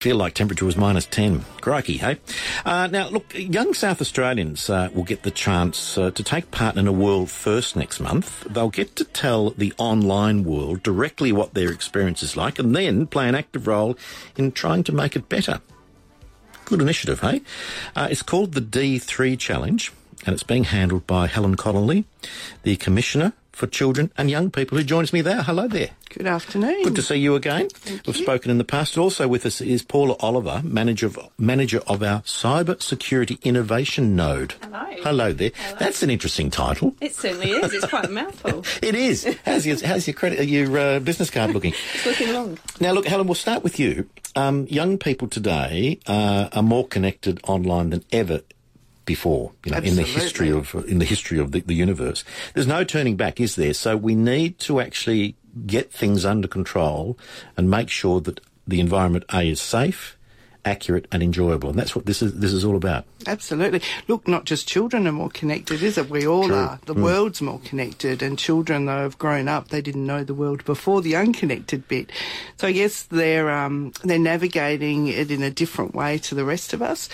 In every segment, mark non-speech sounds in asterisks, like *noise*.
feel like temperature was minus 10. Crikey, hey? Uh, now, look, young South Australians uh, will get the chance uh, to take part in a World First next month. They'll get to tell the online world directly what their experience is like and then play an active role in trying to make it better. Good initiative, hey? Uh, it's called the D3 Challenge and it's being handled by Helen Connolly, the Commissioner for Children and Young People, who joins me there. Hello there. Good afternoon. Good to see you again. Thank We've you. spoken in the past. Also with us is Paula Oliver, manager of, manager of our Cyber Security Innovation Node. Hello. Hello there. Hello. That's an interesting title. It certainly is. It's quite a mouthful. *laughs* It is. How's your, how's your credit, your uh, business card looking? *laughs* It's looking long. Now, look, Helen, we'll start with you. Um, young people today uh, are more connected online than ever before. You know, in the history of in the history of the, the universe, there's no turning back, is there? So we need to actually get things under control and make sure that the environment A is safe, accurate, and enjoyable. And that's what this is. This is all about. Absolutely. Look, not just children are more connected, is it? We all True. are. The world's more connected, and children, though, have grown up. They didn't know the world before the unconnected bit. So yes, they're um, they're navigating it in a different way to the rest of us.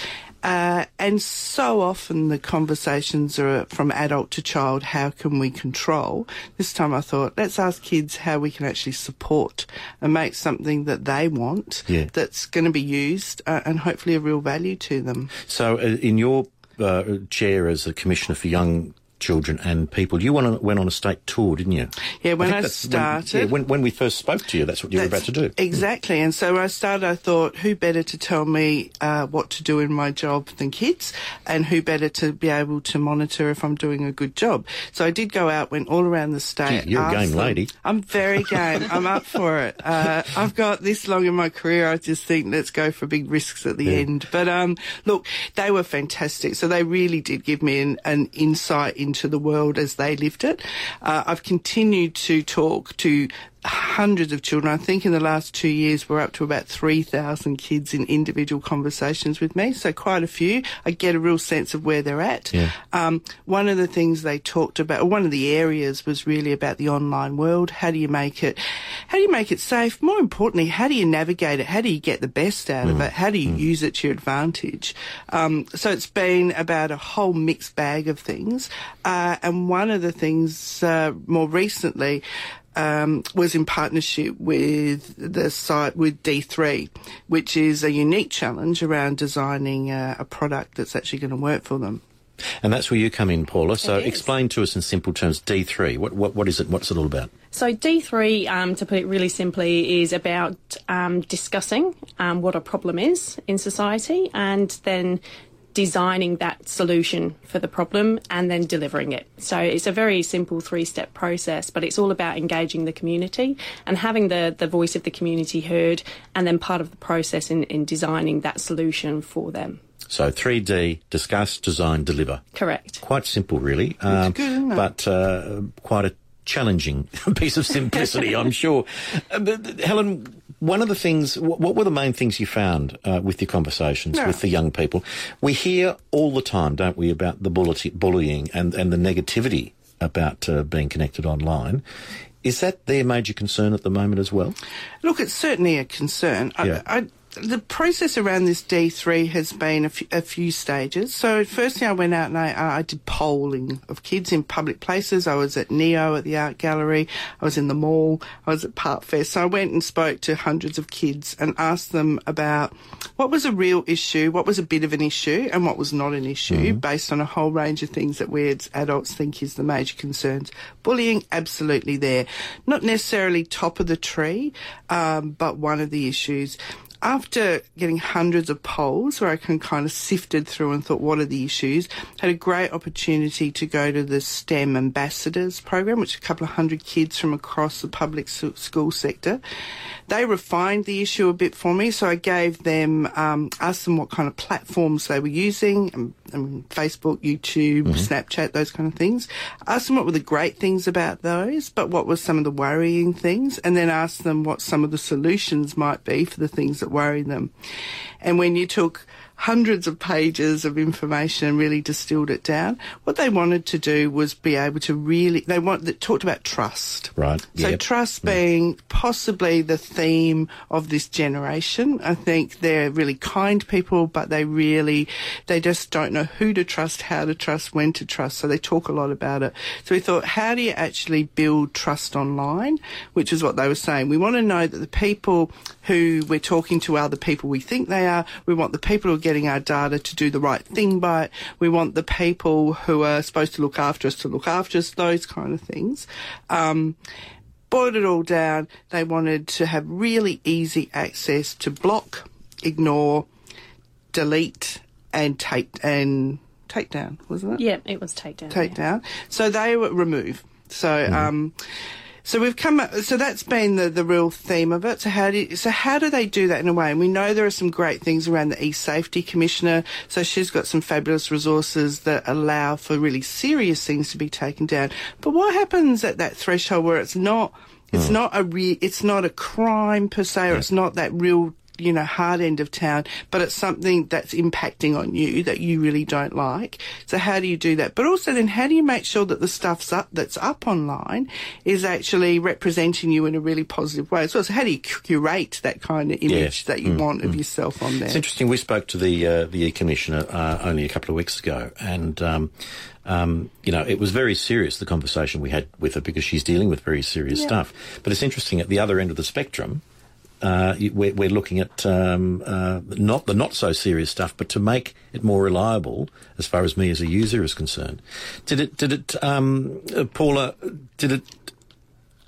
Uh, and so often the conversations are from adult to child. How can we control? This time I thought, let's ask kids how we can actually support and make something that they want Yeah. that's going to be used uh, and hopefully a real value to them. So, uh, in your uh, chair as a commissioner for young children and people, you went on, went on a state tour, didn't you? Yeah, when think I that's when- started- yeah, when, when we first spoke to you, that's what you were about to do. Exactly. And so when I started, I thought, who better to tell me uh, what to do in my job than kids? And who better to be able to monitor if I'm doing a good job? So I did go out, went all around the state. Gee, you're a game them- lady. I'm very *laughs* game. I'm up for it. Uh, I've got this long in my career. I just think let's go for big risks at the end. But um, look, they were fantastic. So they really did give me an, an insight into the world as they lived it. Uh, I've continued to talk to hundreds of children. I think in the last two years we're up to about 3,000 kids in individual conversations with me. So quite a few. I get a real sense of where they're at. Yeah. Um, one of the things they talked about, one of the areas was really about the online world. How do you make it, how do you make it safe? More importantly, how do you navigate it? How do you get the best out of it? How do you use it to your advantage? Um, so it's been about a whole mixed bag of things. Uh, and one of the things, uh, more recently, um, was in partnership with the site with D3, which is a unique challenge around designing uh, a product that's actually going to work for them. And that's where you come in, Paula. So explain to us in simple terms D3. What, what, what is it? What's it all about? So D3, um, to put it really simply, is about um, discussing um, what a problem is in society and then designing that solution for the problem and then delivering it. So it's a very simple three-step process, but it's all about engaging the community and having the, the voice of the community heard and then part of the process in, in designing that solution for them. So 3D, discuss, design, deliver. Correct. Quite simple, really. Um, good, isn't it? But uh, quite a challenging *laughs* piece of simplicity, I'm sure. Uh, but, Helen, one of the things, what were the main things you found uh, with your conversations with the young people? We hear all the time, don't we, about the bullying and, and the negativity about uh, being connected online. Is that their major concern at the moment as well? Look, it's certainly a concern. Yeah. I, I, the process around this D3 has been a few- stages. So, firstly, I went out and I, I did polling of kids in public places. I was at Neo at the art gallery. I was in the mall. I was at Park Fest. So, I went and spoke to hundreds of kids and asked them about what was a real issue, what was a bit of an issue, and what was not an issue based on a whole range of things that we as adults think is the major concerns. Bullying, absolutely there. Not necessarily top of the tree, um, but one of the issues after getting hundreds of polls where I can kind of sifted through and thought, what are the issues? Had a great opportunity to go to the STEM Ambassadors program, which a couple of hundred kids from across the public school sector. They refined the issue a bit for me, so I gave them, um, asked them what kind of platforms they were using, um, um, Facebook, YouTube, Snapchat, those kind of things. Asked them what were the great things about those, but what were some of the worrying things, and then asked them what some of the solutions might be for the things that worry them. And when you took hundreds of pages of information and really distilled it down. What they wanted to do was be able to really, they want, they talked about trust. Right. So Yep. trust mm. being possibly the theme of this generation. I think they're really kind people, but they really, they just don't know who to trust, how to trust, when to trust. So they talk a lot about it. So we thought, how do you actually build trust online? Which is what they were saying. We want to know that the people who we're talking to are the people we think they are. We want the people who are getting our data to do the right thing by it. We want the people who are supposed to look after us to look after us, those kind of things. Um, boiled it all down. They wanted to have really easy access to block, ignore, delete, and take and take down, wasn't it? Yeah, it was takedown. Take yeah. down. So they were remove. So um, so we've come. up- So that's been the, the real theme of it. So how do you, so how do they do that in a way? And we know there are some great things around the e-safety commissioner. So she's got some fabulous resources that allow for really serious things to be taken down. But what happens at that threshold where it's not? It's hmm. not a re- It's not a crime per se, or it's not that real you know, hard end of town, but it's something that's impacting on you that you really don't like. So how do you do that? But also then how do you make sure that the stuff's up, that's up online is actually representing you in a really positive way? So, so how do you curate that kind of image that you want of yourself on there? It's interesting. We spoke to the uh, the e commissioner uh, only a couple of weeks ago, and um, um, you know it was very serious. The conversation we had with her because she's dealing with very serious stuff. But it's interesting at the other end of the spectrum. Uh, we're, we're looking at um, uh, not the not so serious stuff, but to make it more reliable, as far as me as a user is concerned. Did it? Did it, um, uh, Paula? Did it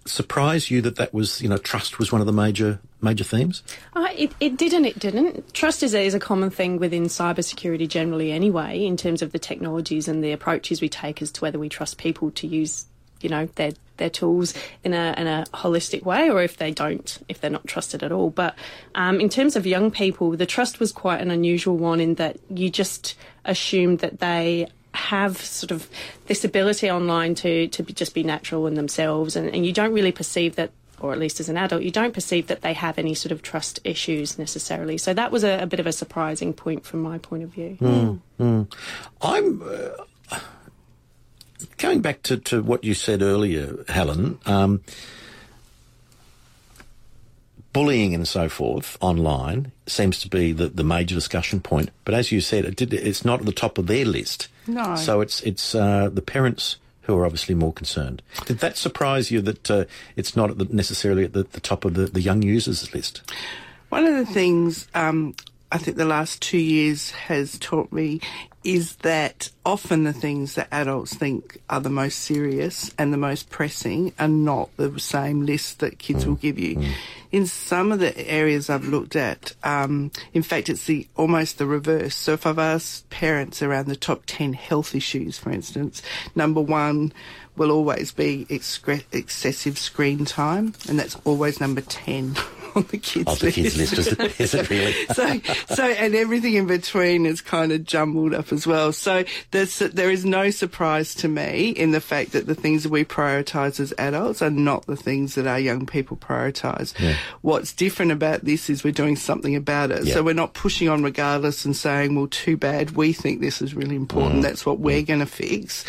surprise you that that was you know trust was one of the major major themes? Uh, it, it did and it didn't. Trust is a, is a common thing within cybersecurity generally, anyway, in terms of the technologies and the approaches we take as to whether we trust people to use, you know, their their tools in a in a holistic way, or if they don't, if they're not trusted at all. But um, in terms of young people, the trust was quite an unusual one in that you just assumed that they have sort of this ability online to to be, just be natural in themselves, and, and you don't really perceive that or at least as an adult, you don't perceive that they have any sort of trust issues necessarily. So that was a, a bit of a surprising point from my point of view. I'm uh, going back to, to what you said earlier, Helen. Um, bullying and so forth online seems to be the, the major discussion point. But as you said, it did, it's not at the top of their list. No. So it's it's uh, the parents who are obviously more concerned. Did that surprise you that uh, it's not at the, necessarily at the, the top of the, the young users list? One of the things um, I think the last two years has taught me is that often the things that adults think are the most serious and the most pressing are not the same list that kids will give you. In some of the areas I've looked at, um, in fact, it's the almost the reverse. So if I've asked parents around the top 10 health issues, for instance, number one will always be excre- excessive screen time, and that's always number 10 *laughs* on the kids' Of the kids' list, is it, *laughs* is it really? so, so, and everything in between is kind of jumbled up as well. So there's, there is no surprise to me in the fact that the things that we prioritise as adults are not the things that our young people prioritise. What's different about this is we're doing something about it. Yeah. So we're not pushing on regardless and saying, well, too bad, we think this is really important. Mm. That's what we're mm. going to fix.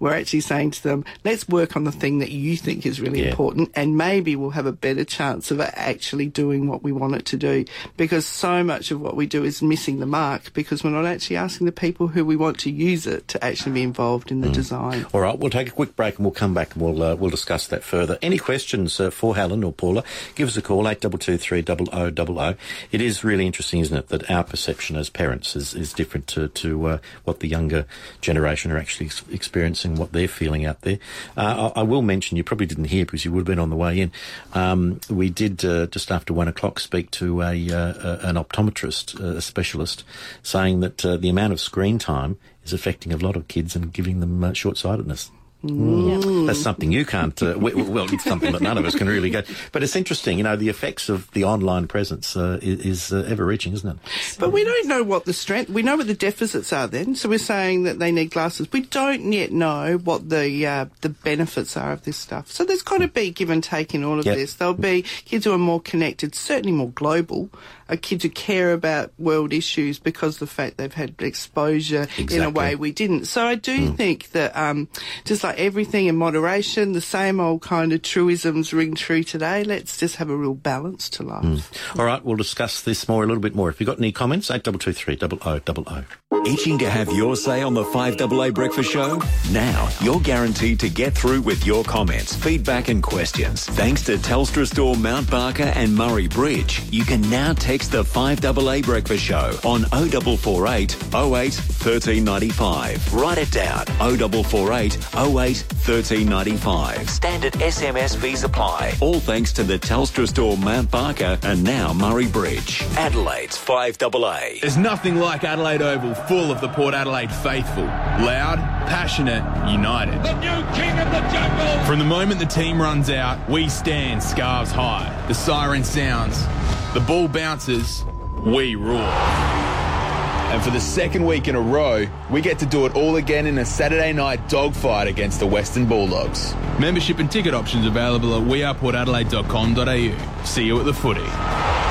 We're actually saying to them, let's work on the thing that you think is really Yeah. important and maybe we'll have a better chance of it actually doing what we want it to do because so much of what we do is missing the mark because we're not actually asking the people who we want to use it to actually be involved in the design. All right, we'll take a quick break and we'll come back and we'll uh, we'll discuss that further. Any questions uh, for Helen or Paula? Give us a call eight double two three double o double o. It is really interesting, isn't it, that our perception as parents is, is different to to uh, what the younger generation are actually ex- experiencing, what they're feeling out there. Uh, I, I will mention you probably didn't hear because you would have been on the way in. Um, we did uh, just after one o'clock speak to a, uh, an optometrist, a specialist, saying that uh, the amount of screen time is affecting a lot of kids and giving them uh, short sightedness. That's something you can't. Uh, w- w- well, it's something that none of us can really get. But it's interesting, you know, the effects of the online presence uh, is, is uh, ever-reaching, isn't it? But we don't know what the strength, we know what the deficits are then. So we're saying that they need glasses. We don't yet know what the, uh, the benefits are of this stuff. So there's got to be give and take in all of Yep. this. There'll be kids who are more connected, certainly more global, a kid to care about world issues because of the fact they've had exposure exactly. in a way we didn't. So I do mm. think that um, just like everything in moderation, the same old kind of truisms ring true today. Let's just have a real balance to life. Mm. All right, we'll discuss this more a little bit more. If you've got any comments, 8223 0000. Itching to have your say on the 5AA Breakfast Show? Now you're guaranteed to get through with your comments, feedback and questions. Thanks to Telstra Store Mount Barker and Murray Bridge, you can now text the 5AA Breakfast Show on 0448 08 1395. Write it down 0448 08 1395. Standard SMS fees apply. All thanks to the Telstra Store Mount Barker and now Murray Bridge. Adelaide's 5AA. There's nothing like Adelaide Oval full of the Port Adelaide faithful. Loud, passionate, united. The new king of the jungle! From the moment the team runs out, we stand scarves high. The siren sounds. The ball bounces. We roar. And for the second week in a row, we get to do it all again in a Saturday night dogfight against the Western Bulldogs. Membership and ticket options available at weareportadelaide.com.au. See you at the footy.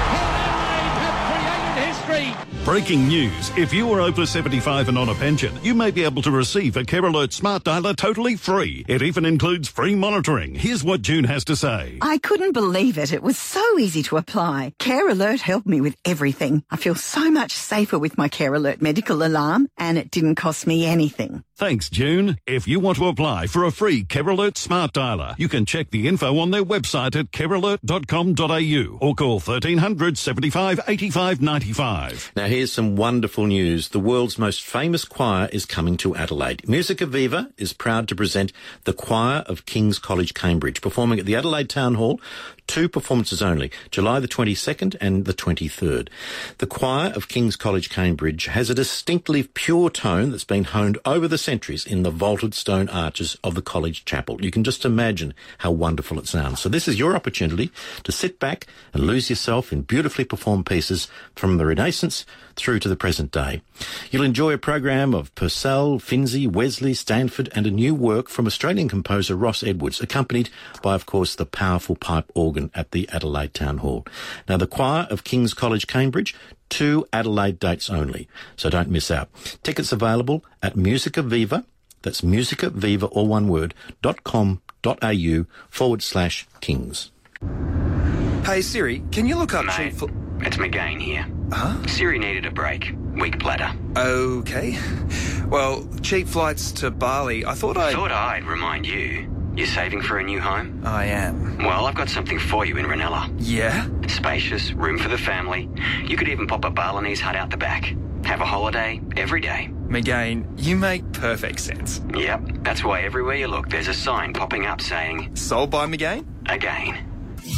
Breaking news. If you are over 75 and on a pension, you may be able to receive a Care Alert Smart Dialer totally free. It even includes free monitoring. Here's what June has to say. I couldn't believe it. It was so easy to apply. Care Alert helped me with everything. I feel so much safer with my Care Alert medical alarm and it didn't cost me anything. Thanks, June. If you want to apply for a free Care Alert Smart Dialer, you can check the info on their website at carealert.com.au or call 1300 75 85 95. Now, here's some wonderful news. The world's most famous choir is coming to Adelaide. Musica Viva is proud to present the Choir of King's College, Cambridge, performing at the Adelaide Town Hall two performances only, July the 22nd and the 23rd. The choir of King's College, Cambridge has a distinctly pure tone that's been honed over the centuries in the vaulted stone arches of the college chapel. You can just imagine how wonderful it sounds. So this is your opportunity to sit back and lose yourself in beautifully performed pieces from the Renaissance through to the present day. You'll enjoy a program of Purcell, Finzi, Wesley, Stanford, and a new work from Australian composer Ross Edwards, accompanied by, of course, the powerful pipe organ at the Adelaide Town Hall. Now, the choir of King's College, Cambridge, two Adelaide dates only, so don't miss out. Tickets available at Musica Viva, that's Musica Viva, all one word, dot com dot au forward slash kings. Hey Siri, can you look up Mate, Chief... it's Magain here. Huh? Siri needed a break. Weak bladder. Okay. *laughs* Well, cheap flights to Bali. I thought I'd... Thought I'd remind you. You're saving for a new home? I am. Well, I've got something for you in Reynella. Yeah? Spacious, room for the family. You could even pop a Balinese hut out the back. Have a holiday every day. Magain, you make perfect sense. Yep, that's why everywhere you look, there's a sign popping up saying... Sold by Magain? Again.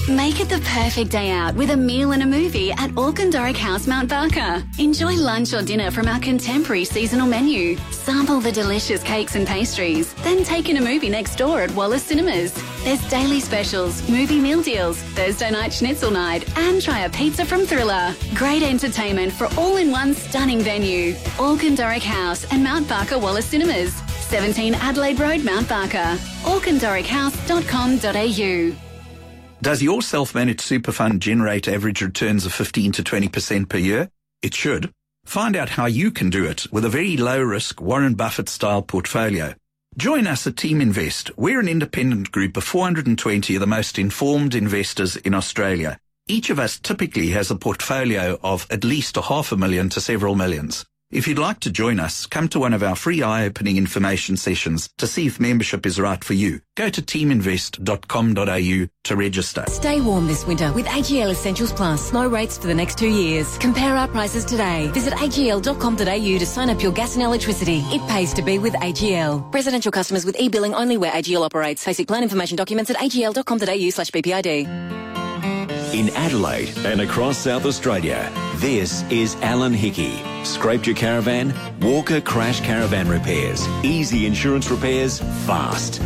Make it the perfect day out with a meal and a movie at Auchendarroch House Mount Barker. Enjoy lunch or dinner from our contemporary seasonal menu. Sample the delicious cakes and pastries. Then take in a movie next door at Wallis Cinemas. There's daily specials, movie meal deals, Thursday night schnitzel night, and try a pizza from Thriller. Great entertainment for all in one stunning venue. Auchendarroch House and Mount Barker Wallis Cinemas. 17 Adelaide Road, Mount Barker. auchendarrochhouse.com.au does your self-managed super fund generate average returns of 15 to 20% per year? It should. Find out how you can do it with a very low risk Warren Buffett style portfolio. Join us at Team Invest. We're an independent group of 420 of the most informed investors in Australia. Each of us typically has a portfolio of at least a half a million to several millions. If you'd like to join us, come to one of our free eye-opening information sessions to see if membership is right for you. Go to teaminvest.com.au to register. Stay warm this winter with AGL Essentials Plus. Low rates for the next two years. Compare our prices today. Visit agl.com.au to sign up your gas and electricity. It pays to be with AGL. Residential customers with e-billing only where AGL operates. Basic plan information documents at agl.com.au slash BPID. In Adelaide and across South Australia, this is Alan Hickey. Scraped your caravan? Walker Crash Caravan Repairs. Easy insurance repairs, fast.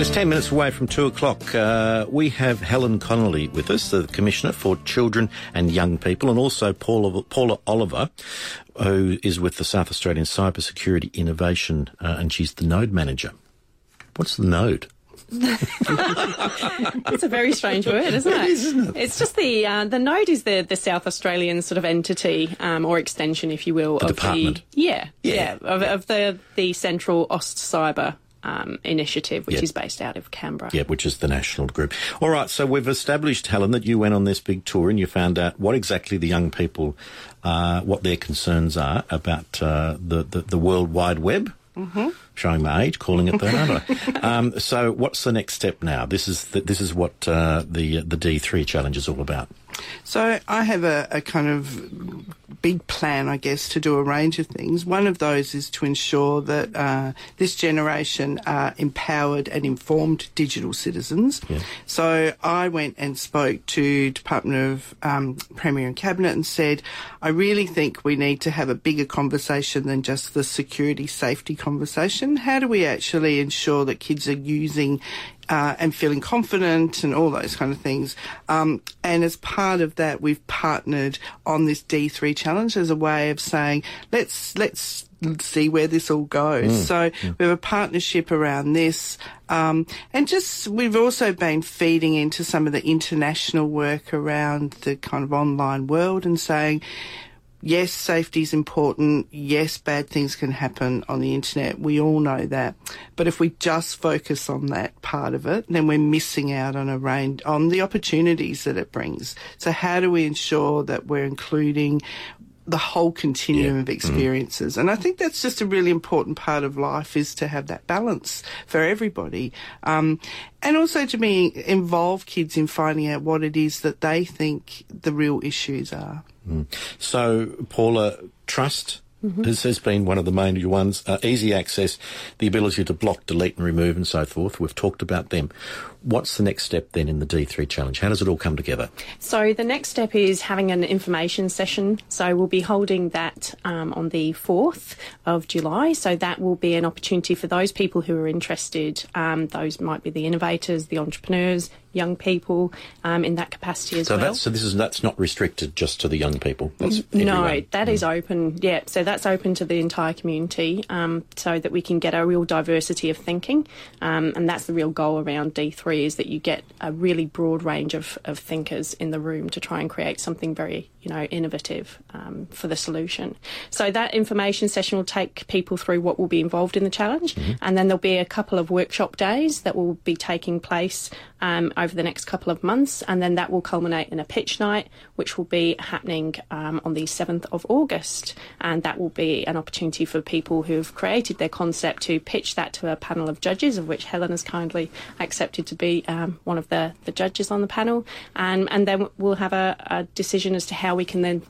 It's 10 minutes away from 2 o'clock. Uh, we have Helen Connolly with us, the Commissioner for Children and Young People, and also Paula, Paula Oliver, who is with the South Australian Cybersecurity Innovation, uh, and she's the Node Manager. What's the Node? It's a very strange word, isn't it? It is, isn't it? It's just the uh, the node is the the South Australian sort of entity um, or extension, if you will, The of department. the yeah Yeah. yeah, of, of the the Central AustCyber um, initiative, which Yeah. is based out of Canberra. Yeah, which is the national group. All right, so we've established, Helen, that you went on this big tour and you found out what exactly the young people, uh, what their concerns are about uh, the, the, the World Wide Web. Mm-hmm. Showing my age, calling it that, aren't I? *laughs* um, so, what's the next step now? This is the, this is what uh, the the D three challenge is all about. So I have a, a kind of big plan, I guess, to do a range of things. One of those is to ensure that uh, this generation are empowered and informed digital citizens. So I went and spoke to Department of um, Premier and Cabinet and said, I really think we need to have a bigger conversation than just the security safety conversation. How do we actually ensure that kids are using uh, and feeling confident and all those kind of things. Um, and as part of that, we've partnered on this D3 challenge as a way of saying, let's, let's see where this all goes. Mm. So we have a partnership around this. Um, and just, we've also been feeding into some of the international work around the kind of online world and saying, yes, safety is important. Yes, bad things can happen on the internet. We all know that. But if we just focus on that part of it, then we're missing out on a range, on the opportunities that it brings. So how do we ensure that we're including the whole continuum of experiences. And I think that's just a really important part of life is to have that balance for everybody. Um, and also to be involve kids in finding out what it is that they think the real issues are. Mm. So, Paula, trust Mhm. has, has been one of the major ones. Uh, easy access, the ability to block, delete, and remove, and so forth. We've talked about them. What's the next step then in the D3 challenge? How does it all come together? So the next step is having an information session. So we'll be holding that um, on the 4th of July. So that will be an opportunity for those people who are interested. Um, those might be the innovators, the entrepreneurs, young people um, in that capacity as so well. that's so this is that's not restricted just to the young people. That's No, everyone. that is open. Yeah, so that's open to the entire community, um, so that we can get a real diversity of thinking, um, and that's the real goal around D three is that you get a really broad range of, of thinkers in the room to try and create something very you know innovative um, for the solution. So that information session will take people through what will be involved in the challenge, and then there'll be a couple of workshop days that will be taking place um, over the next couple of months, and then that will culminate in a pitch night, which will be happening um, on the 7th of August. And that will be an opportunity for people who've created their concept to pitch that to a panel of judges, of which Helen has kindly accepted to be um, one of the, the judges on the panel. And, and then we'll have a, a decision as to how we can then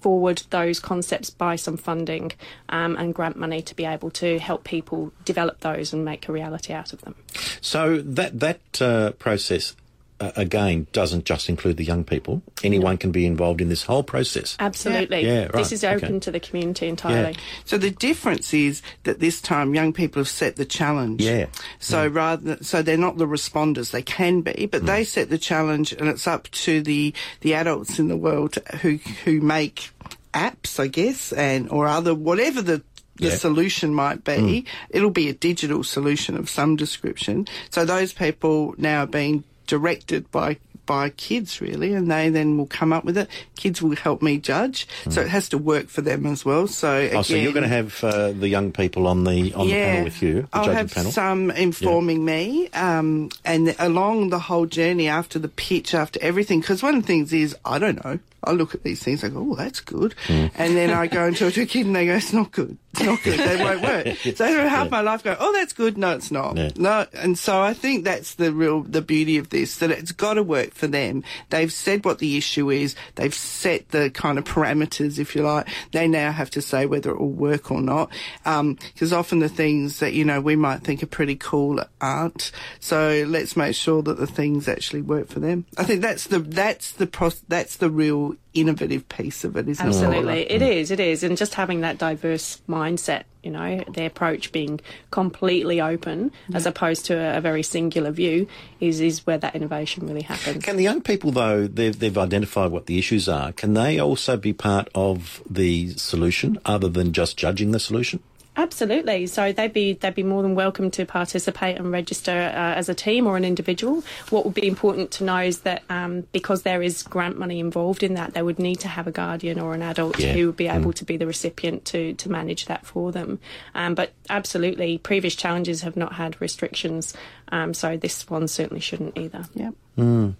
forward those concepts by some funding um, and grant money to be able to help people develop those and make a reality out of them. So that that uh, process uh, again doesn't just include the young people. Anyone can be involved in this whole process. Absolutely. Yeah, right. This is open okay. to the community entirely. So the difference is that this time young people have set the challenge. Yeah. So rather, so they're not the responders. They can be, but they set the challenge, and it's up to the the adults in the world who who make apps, I guess, and or other whatever the the Yeah. solution might be. It'll be a digital solution of some description. So those people now are being directed by by kids really and they then will come up with it kids will help me judge so it has to work for them as well so Oh, so you're going to have uh, the young people on the on the panel with you, the I'll have panel. some informing me, um, and along the whole journey after the pitch, after everything. Because one of the things is I don't know. I look at these things, I go, "Oh, that's good," Mm. and then I go and talk to a kid, and they go, "It's not good. It's not good. They won't work." *laughs* So half Yeah. my life go, "Oh, that's good." No, it's not. Yeah. No, and so I think that's the real the beauty of this that it's got to work for them. They've said what the issue is. They've set the kind of parameters, if you like. They now have to say whether it will work or not. Because often the things that you know we might think are pretty cool aren't. So let's make sure that the things actually work for them. I think that's the that's the pros- that's the real innovative piece of it, isn't it? Absolutely, it mm. is. It is, and just having that diverse mindset, you know, the approach being completely open as opposed to a, a very singular view, is is where that innovation really happens. Can the young people, though, they've, they've identified what the issues are, can they also be part of the solution other than just judging the solution? Absolutely. So they'd be they'd be more than welcome to participate and register uh, as a team or an individual. What would be important to know is that um, because there is grant money involved in that, they would need to have a guardian or an adult Yeah. who would be able Mm. to be the recipient to to manage that for them. Um, but absolutely, previous challenges have not had restrictions, um, so this one certainly shouldn't either. Yep. Mm.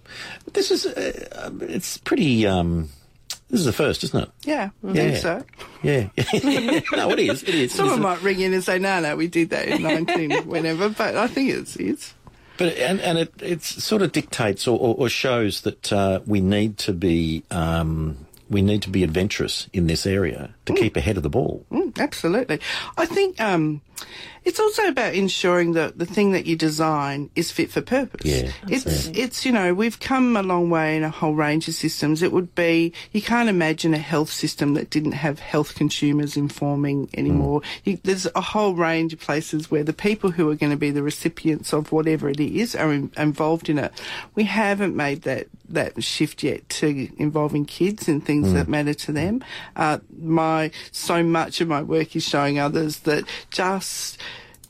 This is uh, it's pretty. Um, this is the first, isn't it? Yeah, I Yeah. think so. Yeah. *laughs* no, it is. It is. Someone It might ring in and say, no, no, we did that in 19 *laughs* whenever, but I think it's, it's But and and it it sort of dictates or, or, or shows that uh, we need to be um, we need to be adventurous in this area to keep ahead of the ball. Mm, absolutely. I think um, it's also about ensuring that the thing that you design is fit for purpose. Yeah, It's, it's, you know, we've come a long way in a whole range of systems. It would be, you can't imagine a health system that didn't have health consumers informing anymore. You, there's a whole range of places where the people who are going to be the recipients of whatever it is are in, involved in it. We haven't made that, that shift yet to involving kids in things Mm. that matter to them. Uh, my, so much of my work is showing others that just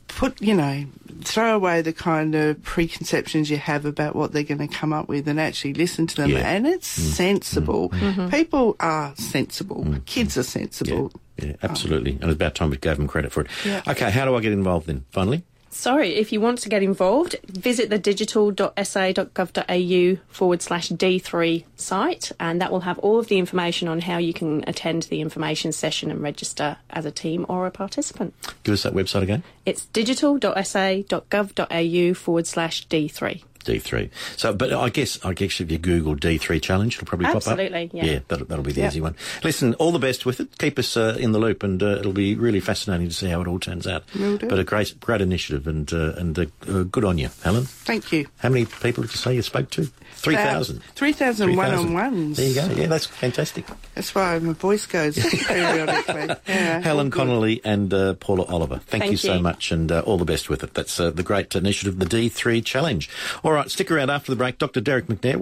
put, you know, throw away the kind of preconceptions you have about what they're going to come up with and actually listen to them. Yeah. And it's mm. sensible. Mhm. People are sensible. Mm. Kids are sensible. Yeah, absolutely. Um, and it's about time we gave them credit for it. Yeah. Okay, how do I get involved then? Finally. So, if you want to get involved, visit the digital.sa.gov.au forward slash D3 site, and that will have all of the information on how you can attend the information session and register as a team or a participant. Give us that website again. It's digital.sa.gov.au forward slash D3. D3. So, but I guess, I guess if you Google D3 challenge, it'll probably pop up. Absolutely, yeah. Yeah, that'll, that'll be the Yeah. easy one. Listen, all the best with it. Keep us uh, in the loop, and uh, it'll be really fascinating to see how it all turns out. Will do. But a great, great initiative, and uh, and uh, uh, good on you, Helen. Thank you. How many people did you say you spoke to? Three thousand. 3,000 one-on-ones. There you go. Yeah, that's fantastic. That's why my voice goes *laughs* periodically. Yeah. Helen Connolly and uh, Paula Oliver. Thank, Thank you so much and uh, all the best with it. That's uh, the great initiative, the D3 Challenge. All right, stick around after the break. Dr. Derek McNair will